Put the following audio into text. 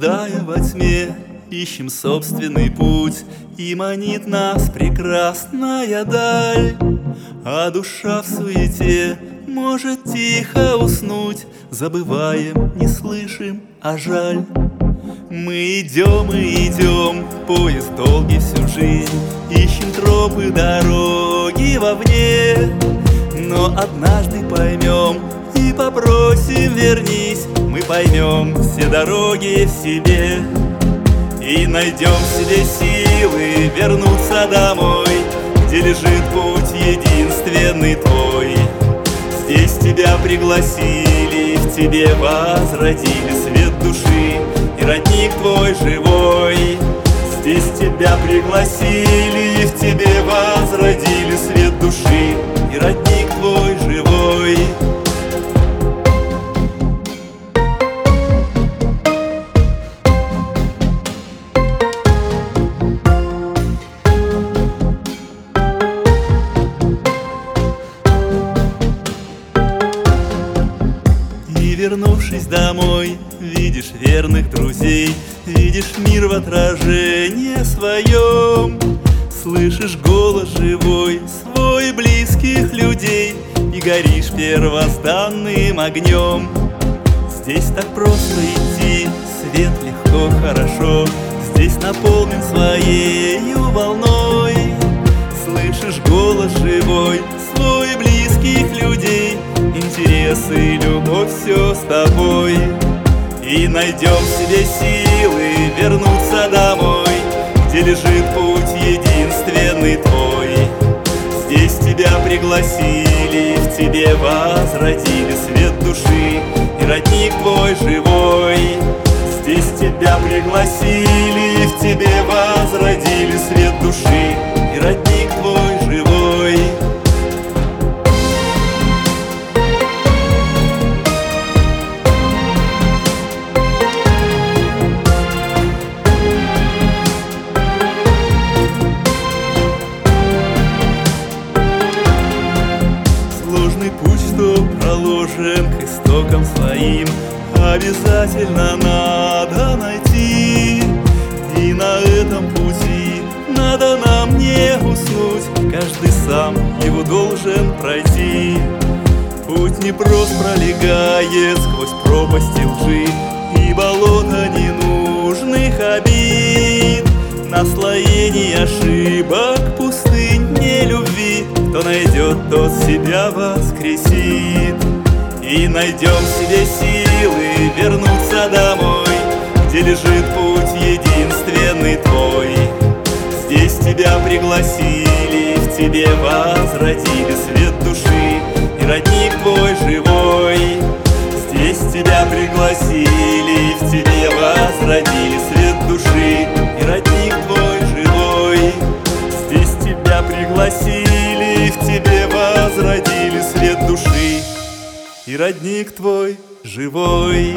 Блуждая во тьме, ищем собственный путь И манит нас прекрасная даль. А душа в суете может тихо уснуть Забываем, не слышим, а жаль. Мы идем и идем, поезд долгий всю жизнь Ищем тропы дороги вовне. Но однажды поймем и попросим вернись. Мы поймем все дороги в себе И найдем себе силы вернуться домой Где лежит путь единственный твой. Здесь тебя пригласили, в тебе возродили свет души И родник твой живой. Здесь тебя пригласили, в тебе возродили свет души И родник твой живой вернувшись домой, видишь верных друзей, видишь мир в отражении своем, слышишь голос живой, свой близких людей и горишь первозданным огнем. Здесь так просто идти, свет легко, хорошо, здесь наполнен своей волной. Слышишь голос живой, свой близких людей, интересы и любовь все с тобой. И найдем себе силы вернуться домой Где лежит путь единственный твой. Здесь тебя пригласили, в тебе возродили свет души И родник твой живой. Здесь тебя пригласили, в тебе возродили свет души И родник проложен к истокам своим. Обязательно надо найти. И на этом пути надо нам не уснуть. Каждый сам его должен пройти. Путь непрост пролегает сквозь пропасти лжи И болото ненужных обид Наслоение ошибок, не любви Кто найдет, тот себя воскресит. И найдем себе силы вернуться домой Где лежит путь единственный твой. Здесь тебя пригласили, в тебе возродили свет души. И родник твой живой И родник твой живой